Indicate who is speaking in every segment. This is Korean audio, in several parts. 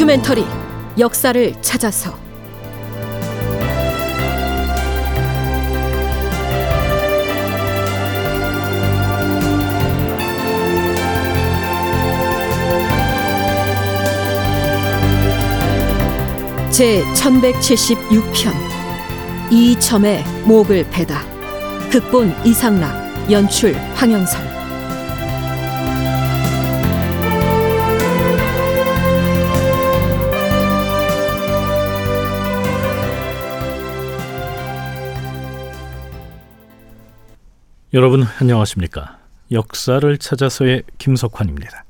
Speaker 1: 다큐멘터리 역사를 찾아서. 제 1176편 이점의 목을 베다. 극본 이상락 연출 황영선
Speaker 2: 여러분 안녕하십니까? 역사를 찾아서의 김석환입니다.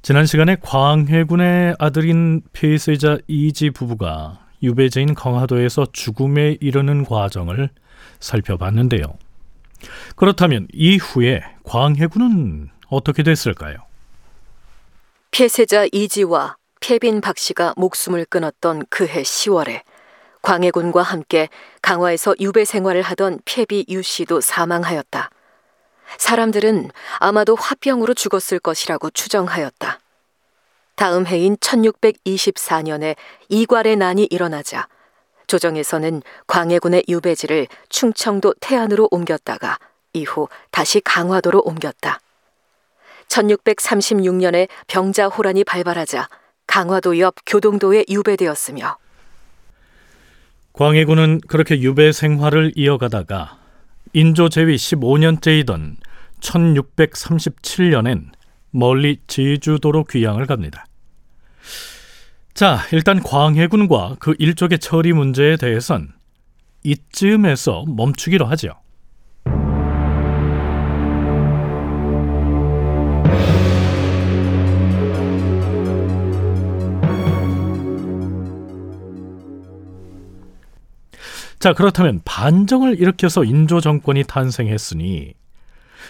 Speaker 2: 지난 시간에 광해군의 아들인 폐세자 이지 부부가 유배지인 강화도에서 죽음에 이르는 과정을 살펴봤는데요. 그렇다면 이후에 광해군은 어떻게 됐을까요?
Speaker 1: 폐세자 이지와 폐빈 박씨가 목숨을 끊었던 그해 10월에 광해군과 함께 강화에서 유배 생활을 하던 폐비 유 씨도 사망하였다. 사람들은 아마도 화병으로 죽었을 것이라고 추정하였다. 다음 해인 1624년에 이괄의 난이 일어나자 조정에서는 광해군의 유배지를 충청도 태안으로 옮겼다가 이후 다시 강화도로 옮겼다. 1636년에 병자호란이 발발하자 강화도 옆 교동도에 유배되었으며
Speaker 2: 광해군은 그렇게 유배 생활을 이어가다가 인조 제위 15년째이던 1637년엔 멀리 제주도로 귀향을 갑니다. 자, 일단 광해군과 그 일족의 처리 문제에 대해선 이쯤에서 멈추기로 하죠. 자, 그렇다면 반정을 일으켜서 인조 정권이 탄생했으니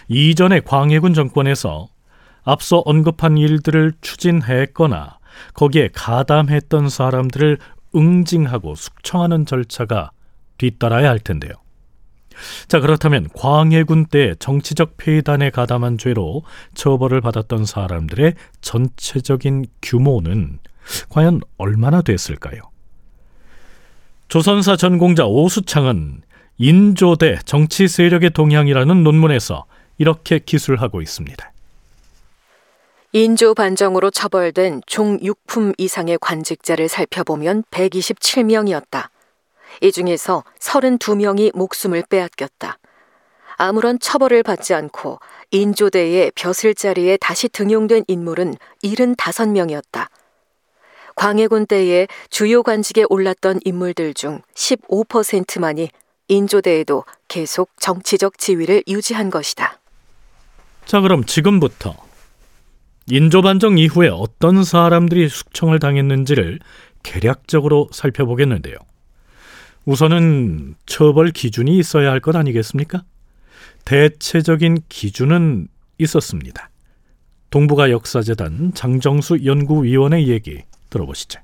Speaker 2: 이전의 광해군 정권에서 앞서 언급한 일들을 추진했거나 거기에 가담했던 사람들을 응징하고 숙청하는 절차가 뒤따라야 할 텐데요. 자, 그렇다면 광해군 때 정치적 폐단에 가담한 죄로 처벌을 받았던 사람들의 전체적인 규모는 과연 얼마나 됐을까요? 조선사 전공자 오수창은 인조대 정치 세력의 동향이라는 논문에서 이렇게 기술하고 있습니다.
Speaker 1: 인조 반정으로 처벌된 종 6품 이상의 관직자를 살펴보면 127명이었다. 이 중에서 32명이 목숨을 빼앗겼다. 아무런 처벌을 받지 않고 인조대의 벼슬 자리에 다시 등용된 인물은 75명이었다. 광해군 때에 주요 관직에 올랐던 인물들 중 15%만이 인조대에도 계속 정치적 지위를 유지한 것이다.
Speaker 2: 자, 그럼 지금부터 인조반정 이후에 어떤 사람들이 숙청을 당했는지를 개략적으로 살펴보겠는데요. 우선은 처벌 기준이 있어야 할 것 아니겠습니까? 대체적인 기준은 있었습니다. 동북아 역사재단 장정수 연구위원의 얘기 들어보시죠.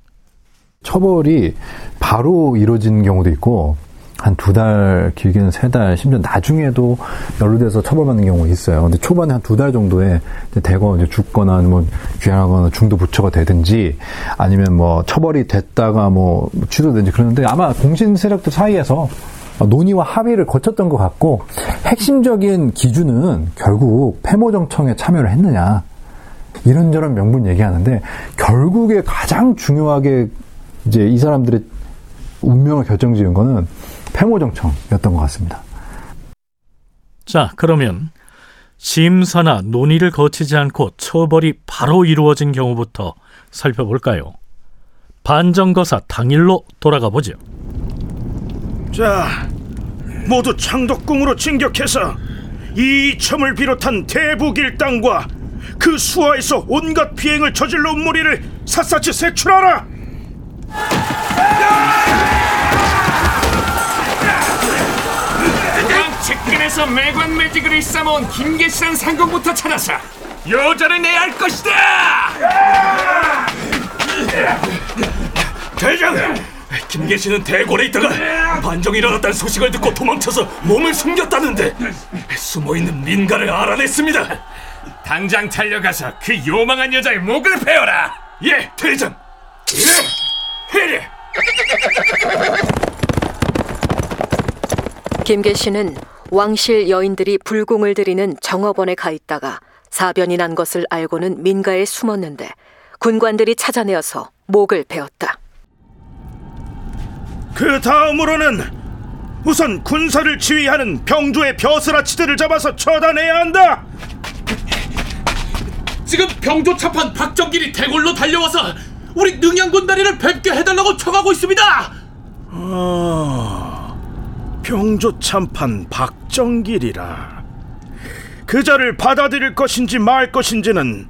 Speaker 3: 처벌이 바로 이루어진 경우도 있고 한 두 달, 길게는 세 달, 심지어 나중에도 연루돼서 처벌받는 경우가 있어요. 근데 초반에 한 두 달 정도에 대거 이제 죽거나 뭐 귀환하거나 중도 부처가 되든지 아니면 뭐 처벌이 됐다가 뭐 취소되든지 그러는데 아마 공신 세력들 사이에서 논의와 합의를 거쳤던 것 같고 핵심적인 기준은 결국 폐모정청에 참여를 했느냐 이런저런 명분 얘기하는데 결국에 가장 중요하게 이제 이 사람들의 운명을 결정지은 거는 폐모정청이었던 것 같습니다.
Speaker 2: 자, 그러면 심사나 논의를 거치지 않고 처벌이 바로 이루어진 경우부터 살펴볼까요? 반정거사 당일로 돌아가 보죠.
Speaker 4: 자, 모두 창덕궁으로 진격해서 이 점을 비롯한 대북 일당과 그 수하에서 온갖 비행을 저질러 온 무리를 샅샅이 색출하라.
Speaker 5: 측근에서 매관 매직을 일삼아온 김계시란 상공부터 찾아서 여자를 내야 할 것이다.
Speaker 4: 대장,
Speaker 5: 김계시는 대궐에 있다가 반정이 일어났다는 소식을 듣고 도망쳐서 몸을 숨겼다는데 숨어있는 민가를 알아냈습니다. 당장 달려가서 그 요망한 여자의 목을 베어라. 예, 대장. 예, 해래.
Speaker 1: 김계신은 왕실 여인들이 불공을 들이는 정업원에 가 있다가 사변이 난 것을 알고는 민가에 숨었는데 군관들이 찾아내어서 목을 베었다.
Speaker 4: 그 다음으로는 우선 군사를 지휘하는 병조의 벼슬아치들을 잡아서 처단해야 한다.
Speaker 6: 지금 병조 차판 박정길이 대궐로 달려와서 우리 능양군 다리를 뵙게 해달라고 청하고 있습니다.
Speaker 4: 아, 병조 참판 박정길이라. 그 자를 받아들일 것인지 말 것인지는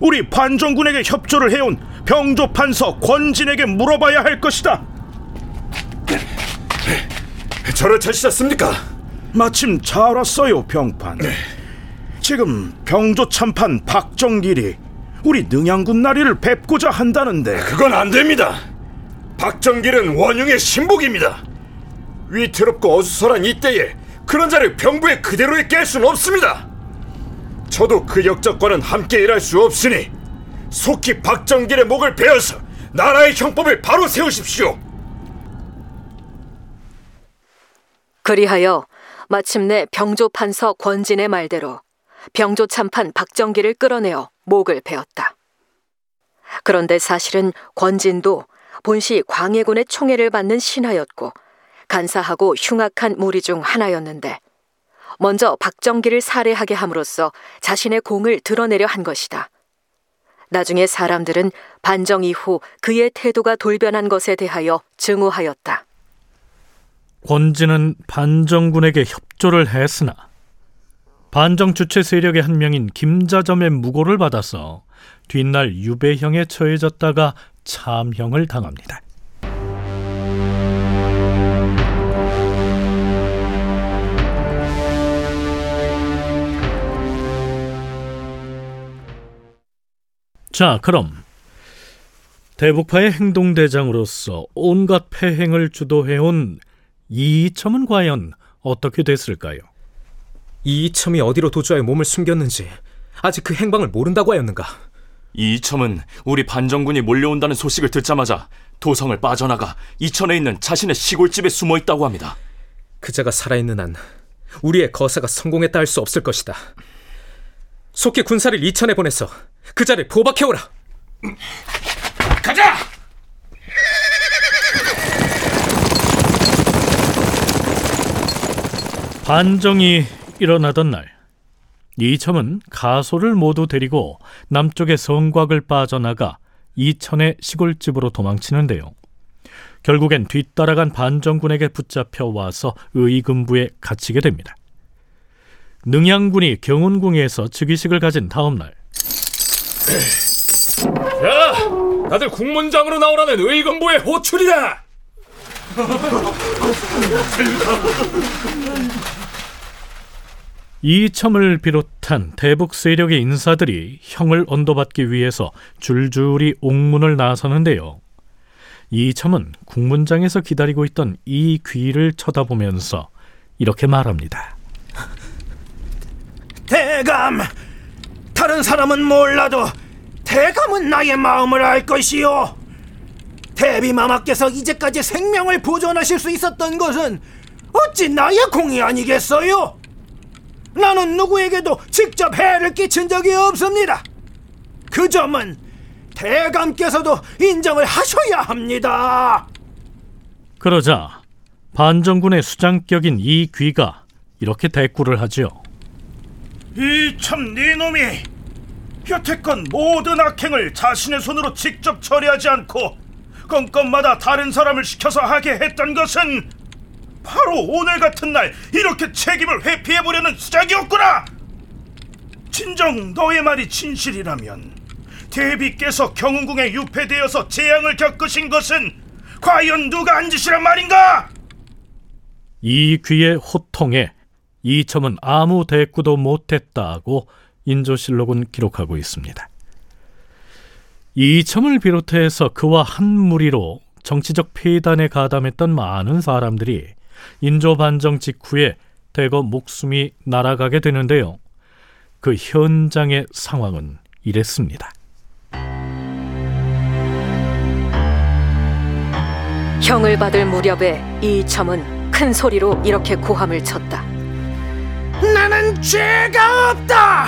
Speaker 4: 우리 반정군에게 협조를 해온 병조 판서 권진에게 물어봐야 할 것이다.
Speaker 5: 저를 찾으셨습니까?
Speaker 4: 마침 잘 왔어요, 병판. 지금 병조 참판 박정길이 우리 능양군 나리를 뵙고자 한다는데
Speaker 5: 그건 안 됩니다. 박정길은 원흉의 신복입니다. 위태롭고 어수선한 이때에 그런 자를 병부에 그대로에 깰 수는 없습니다. 저도 그 역적과는 함께 일할 수 없으니 속히 박정길의 목을 베어서 나라의 형법을 바로 세우십시오.
Speaker 1: 그리하여 마침내 병조 판서 권진의 말대로 병조 참판 박정기를 끌어내어 목을 베었다. 그런데 사실은 권진도 본시 광해군의 총애를 받는 신하였고 간사하고 흉악한 무리 중 하나였는데 먼저 박정기를 살해하게 함으로써 자신의 공을 드러내려 한 것이다. 나중에 사람들은 반정 이후 그의 태도가 돌변한 것에 대하여 증오하였다.
Speaker 2: 권진은 반정군에게 협조를 했으나 반정 주체 세력의 한 명인 김자점의 무고를 받아서 뒷날 유배형에 처해졌다가 참형을 당합니다. 자, 그럼 대북파의 행동대장으로서 온갖 패행을 주도해온 이첨은 과연 어떻게 됐을까요?
Speaker 7: 이이첨이 어디로 도주하여 몸을 숨겼는지 아직 그 행방을 모른다고 하였는가?
Speaker 8: 이첨은 우리 반정군이 몰려온다는 소식을 듣자마자 도성을 빠져나가 이천에 있는 자신의 시골집에 숨어 있다고 합니다.
Speaker 7: 그자가 살아있는 한 우리의 거사가 성공했다 할 수 없을 것이다. 속히 군사를 이천에 보내서 그자를 포박해오라.
Speaker 5: 가자!
Speaker 2: 반정이 일어나던 날 이첨은 가소를 모두 데리고 남쪽의 성곽을 빠져나가 이천의 시골집으로 도망치는데요. 결국엔 뒤따라간 반정군에게 붙잡혀 와서 의금부에 갇히게 됩니다. 능양군이 경운궁에서 즉위식을 가진 다음 날
Speaker 5: 자, 다들 국문장으로 나오라는 의금부의 호출이다.
Speaker 2: 이첨을 비롯한 대북 세력의 인사들이 형을 언도받기 위해서 줄줄이 옥문을 나서는데요. 이첨은 국문장에서 기다리고 있던 이 귀를 쳐다보면서 이렇게 말합니다.
Speaker 4: 대감, 다른 사람은 몰라도 대감은 나의 마음을 알 것이요. 대비마마께서 이제까지 생명을 보존하실 수 있었던 것은 어찌 나의 공이 아니겠어요? 나는 누구에게도 직접 해를 끼친 적이 없습니다. 그 점은 대감께서도 인정을 하셔야 합니다.
Speaker 2: 그러자 반정군의 수장격인 이 귀가 이렇게 대꾸를 하지요.
Speaker 4: 이 참 네놈이 여태껏 모든 악행을 자신의 손으로 직접 처리하지 않고 건건마다 다른 사람을 시켜서 하게 했던 것은 바로 오늘 같은 날 이렇게 책임을 회피해보려는 수작이었구나! 진정 너의 말이 진실이라면 대비께서 경운궁에 유폐되어서 재앙을 겪으신 것은 과연 누가 한 짓이란 말인가?
Speaker 2: 이 귀의 호통에 이첨은 아무 대꾸도 못했다고 인조실록은 기록하고 있습니다. 이첨을 비롯해서 그와 한 무리로 정치적 폐단에 가담했던 많은 사람들이 인조 반정 직후에 대거 목숨이 날아가게 되는데요. 그 현장의 상황은 이랬습니다.
Speaker 1: 형을 받을 무렵에 이첨은 큰 소리로 이렇게 고함을 쳤다.
Speaker 9: 나는 죄가 없다.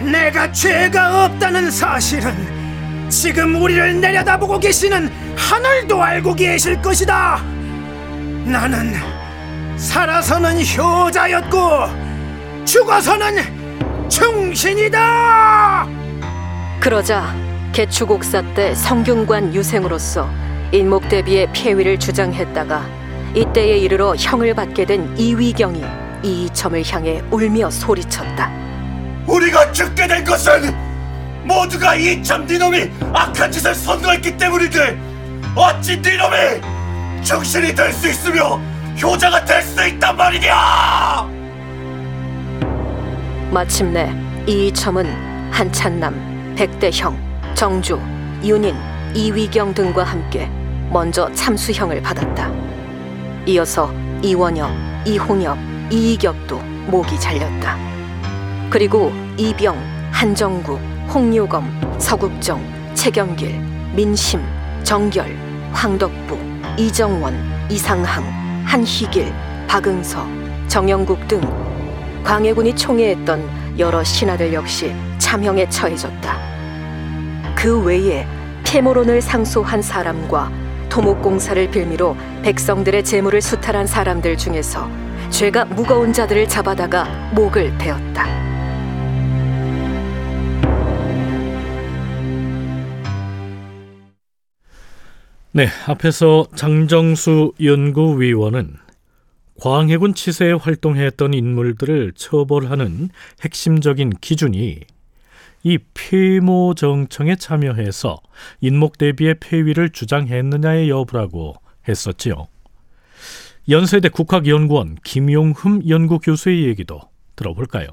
Speaker 9: 내가 죄가 없다는 사실은 지금 우리를 내려다보고 계시는 하늘도 알고 계실 것이다. 나는 살아서는 효자였고 죽어서는 충신이다.
Speaker 1: 그러자 개축옥사 때 성균관 유생으로서 인목 대비의 폐위를 주장했다가 이때에 이르러 형을 받게 된 이위경이 이 점을 향해 울며 소리쳤다.
Speaker 10: 우리가 죽게 된 것은 모두가 이참 니놈이 악한 짓을 선거했기 때문인데 어찌 니놈이 충신이 될 수 있으며 효자가 될 수 있단 말이냐!
Speaker 1: 마침내 이첨은 한찬남, 백대형, 정주, 윤인, 이위경 등과 함께 먼저 참수형을 받았다. 이어서 이원엽, 이홍엽, 이이격도 목이 잘렸다. 그리고 이병, 한정국, 홍유검, 서국정, 최경길, 민심, 정결, 황덕부, 이정원, 이상항, 한희길, 박응서, 정영국 등 광해군이 총애했던 여러 신하들 역시 참형에 처해졌다. 그 외에 폐모론을 상소한 사람과 토목공사를 빌미로 백성들의 재물을 수탈한 사람들 중에서 죄가 무거운 자들을 잡아다가 목을 베었다.
Speaker 2: 네, 앞에서 장정수 연구위원은 광해군 치세에 활동했던 인물들을 처벌하는 핵심적인 기준이 이 폐모 정청에 참여해서 인목 대비의 폐위를 주장했느냐의 여부라고 했었지요. 연세대 국학연구원 김용흠 연구교수의 얘기도 들어볼까요?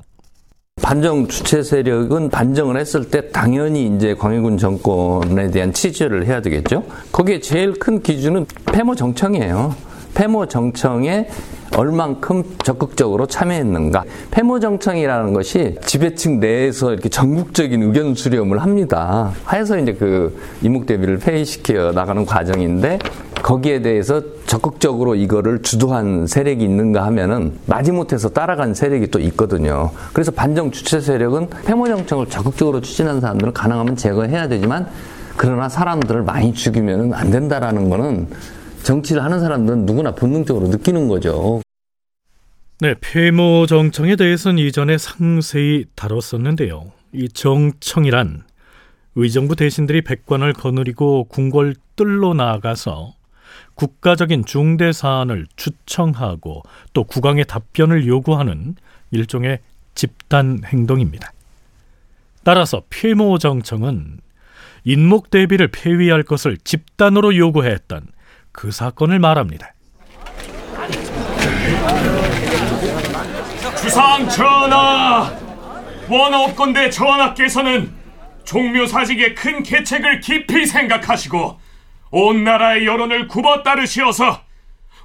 Speaker 11: 반정 주체 세력은 반정을 했을 때 당연히 이제 광해군 정권에 대한 취재를 해야 되겠죠. 거기에 제일 큰 기준은 폐모 정청이에요. 폐모 정청에 얼만큼 적극적으로 참여했는가. 폐모 정청이라는 것이 지배층 내에서 이렇게 전국적인 의견 수렴을 합니다. 해서 이제 그 이목대비를 폐위시켜 나가는 과정인데 거기에 대해서 적극적으로 이거를 주도한 세력이 있는가 하면은 마지못해서 따라간 세력이 또 있거든요. 그래서 반정 주체 세력은 폐모 정청을 적극적으로 추진한 사람들은 가능하면 제거해야 되지만 그러나 사람들을 많이 죽이면 안 된다라는 거는 정치를 하는 사람들은 누구나 본능적으로 느끼는 거죠.
Speaker 2: 네, 폐모 정청에 대해서는 이전에 상세히 다뤘었는데요. 이 정청이란 의정부 대신들이 백관을 거느리고 궁궐 뜰로 나아가서 국가적인 중대 사안을 추청하고 또 국왕의 답변을 요구하는 일종의 집단 행동입니다. 따라서 폐모 정청은 인목 대비를 폐위할 것을 집단으로 요구했던 그 사건을 말합니다.
Speaker 12: 주상 전하, 원업건대 전하께서는 종묘 사직의 큰 계책을 깊이 생각하시고 온 나라의 여론을 굽어 따르시어서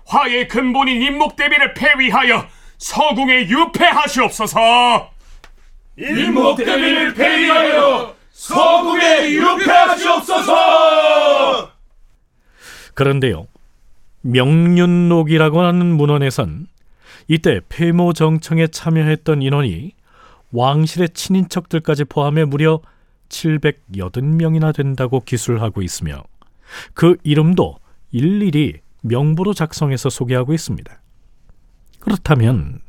Speaker 12: 화의 근본인 인목대비를 폐위하여 서궁에 유폐하시옵소서.
Speaker 10: 인목대비를 폐위하여 서궁에 유폐하시옵소서.
Speaker 2: 그런데요, 명륜록이라고 하는 문헌에선 이때 폐모 정청에 참여했던 인원이 왕실의 친인척들까지 포함해 무려 780명이나 된다고 기술하고 있으며 그 이름도 일일이 명부로 작성해서 소개하고 있습니다. 그렇다면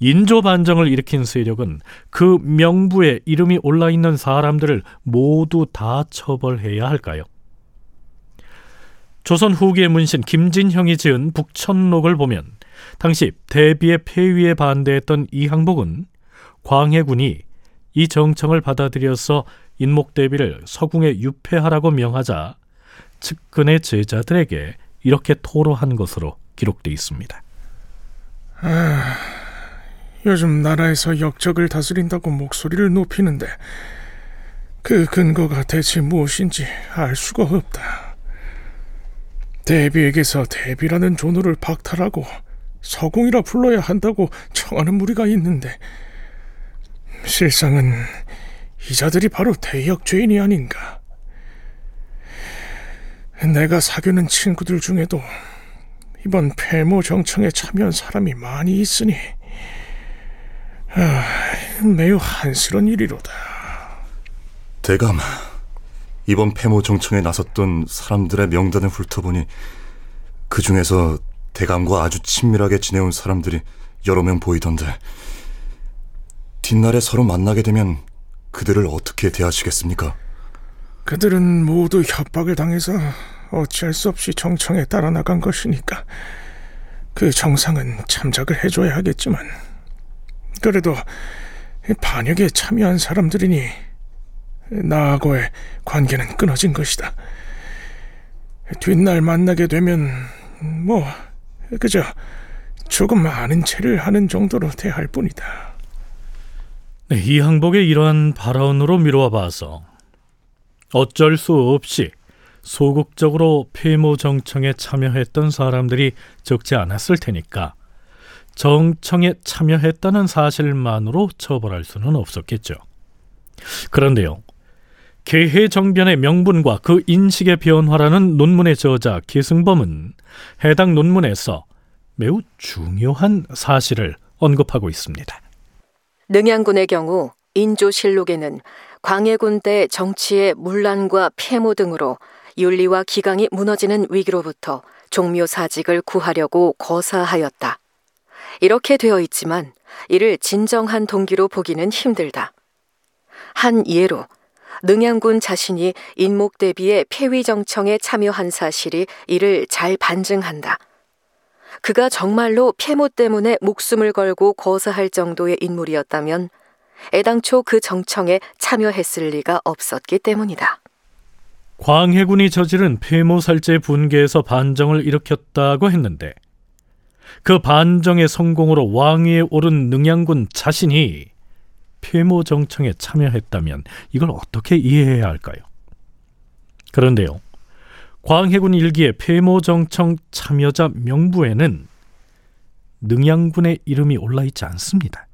Speaker 2: 인조 반정을 일으킨 세력은 그 명부에 이름이 올라 있는 사람들을 모두 다 처벌해야 할까요? 조선 후기의 문신 김진형이 지은 북천록을 보면 당시 대비의 폐위에 반대했던 이항복은 광해군이 이 정청을 받아들여서 인목대비를 서궁에 유폐하라고 명하자 측근의 제자들에게 이렇게 토로한 것으로 기록돼 있습니다.
Speaker 13: 아, 요즘 나라에서 역적을 다스린다고 목소리를 높이는데 그 근거가 대체 무엇인지 알 수가 없다. 대비에게서 대비라는 존호를 박탈하고 서공이라 불러야 한다고 청하는 무리가 있는데 실상은 이자들이 바로 대역 죄인이 아닌가. 내가 사귀는 친구들 중에도 이번 폐모 정청에 참여한 사람이 많이 있으니 아, 매우 한스러운 일이로다.
Speaker 10: 대감, 이번 폐모 정청에 나섰던 사람들의 명단을 훑어보니 그 중에서 대감과 아주 친밀하게 지내온 사람들이 여러 명 보이던데 뒷날에 서로 만나게 되면 그들을 어떻게 대하시겠습니까?
Speaker 13: 그들은 모두 협박을 당해서 어찌할 수 없이 정청에 따라 나간 것이니까 그 정상은 참작을 해줘야 하겠지만 그래도 반역에 참여한 사람들이니 나하고의 관계는 끊어진 것이다. 뒷날 만나게 되면 뭐 그저 조금 아는 체를 하는 정도로 대할 뿐이다.
Speaker 2: 네, 이 항복의 이러한 발언으로 미루어 봐서 어쩔 수 없이 소극적으로 폐모 정청에 참여했던 사람들이 적지 않았을 테니까 정청에 참여했다는 사실만으로 처벌할 수는 없었겠죠. 그런데요. 개해 정변의 명분과 그 인식의 변화라는 논문의 저자 기승범은 해당 논문에서 매우 중요한 사실을 언급하고 있습니다.
Speaker 1: 능양군의 경우 인조실록에는 광해군 때 정치의 문란과 폐모 등으로 윤리와 기강이 무너지는 위기로부터 종묘 사직을 구하려고 거사하였다. 이렇게 되어 있지만 이를 진정한 동기로 보기는 힘들다. 한 예로 능양군 자신이 인목 대비의 폐위정청에 참여한 사실이 이를 잘 반증한다. 그가 정말로 폐모 때문에 목숨을 걸고 거사할 정도의 인물이었다면 애당초 그 정청에 참여했을 리가 없었기 때문이다.
Speaker 2: 광해군이 저지른 폐모살제 분계에서 반정을 일으켰다고 했는데 그 반정의 성공으로 왕위에 오른 능양군 자신이 폐모 정청에 참여했다면 이걸 어떻게 이해해야 할까요? 그런데요. 광해군 일기의 폐모 정청 참여자 명부에는 능양군의 이름이 올라 있지 않습니다.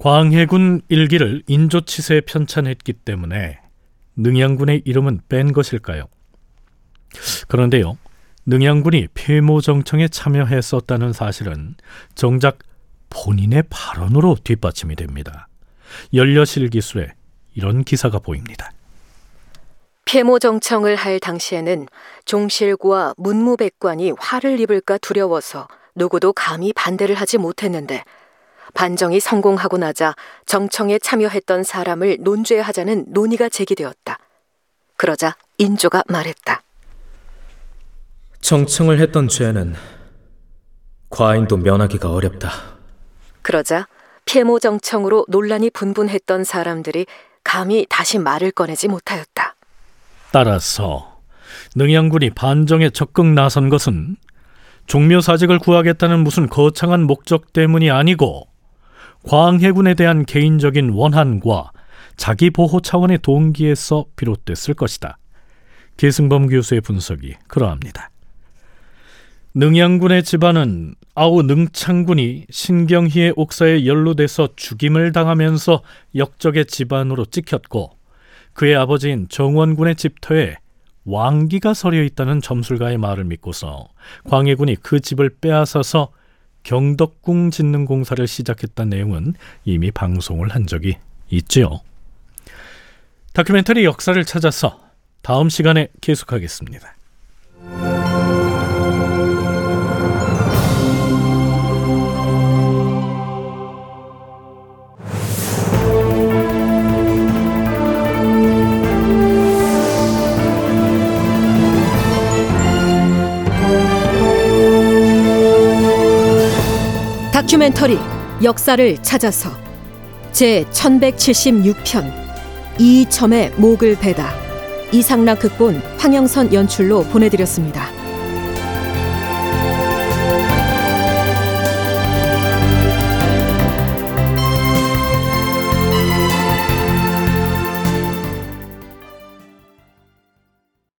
Speaker 2: 광해군 일기를 인조치세에 편찬했기 때문에 능양군의 이름은 뺀 것일까요? 그런데요. 능양군이 폐모정청에 참여했었다는 사실은 정작 본인의 발언으로 뒷받침이 됩니다. 연려실 기술에 이런 기사가 보입니다.
Speaker 1: 폐모정청을 할 당시에는 종실과 문무백관이 화를 입을까 두려워서 누구도 감히 반대를 하지 못했는데 반정이 성공하고 나자 정청에 참여했던 사람을 논죄하자는 논의가 제기되었다. 그러자 인조가 말했다.
Speaker 7: 정청을 했던 죄는 과인도 면하기가 어렵다.
Speaker 1: 그러자 폐모 정청으로 논란이 분분했던 사람들이 감히 다시 말을 꺼내지 못하였다.
Speaker 2: 따라서 능양군이 반정에 적극 나선 것은 종묘사직을 구하겠다는 무슨 거창한 목적 때문이 아니고 광해군에 대한 개인적인 원한과 자기 보호 차원의 동기에서 비롯됐을 것이다. 계승범 교수의 분석이 그러합니다. 능양군의 집안은 아우 능창군이 신경희의 옥사에 연루돼서 죽임을 당하면서 역적의 집안으로 찍혔고 그의 아버지인 정원군의 집터에 왕기가 서려 있다는 점술가의 말을 믿고서 광해군이 그 집을 빼앗아서 경덕궁 짓는 공사를 시작했다는 내용은 이미 방송을 한 적이 있지요. 다큐멘터리 역사를 찾아서 다음 시간에 계속하겠습니다.
Speaker 14: 다큐멘터리 역사를 찾아서 제 1176편 이점의 목을 베다 이상락 극본 황영선 연출로 보내드렸습니다.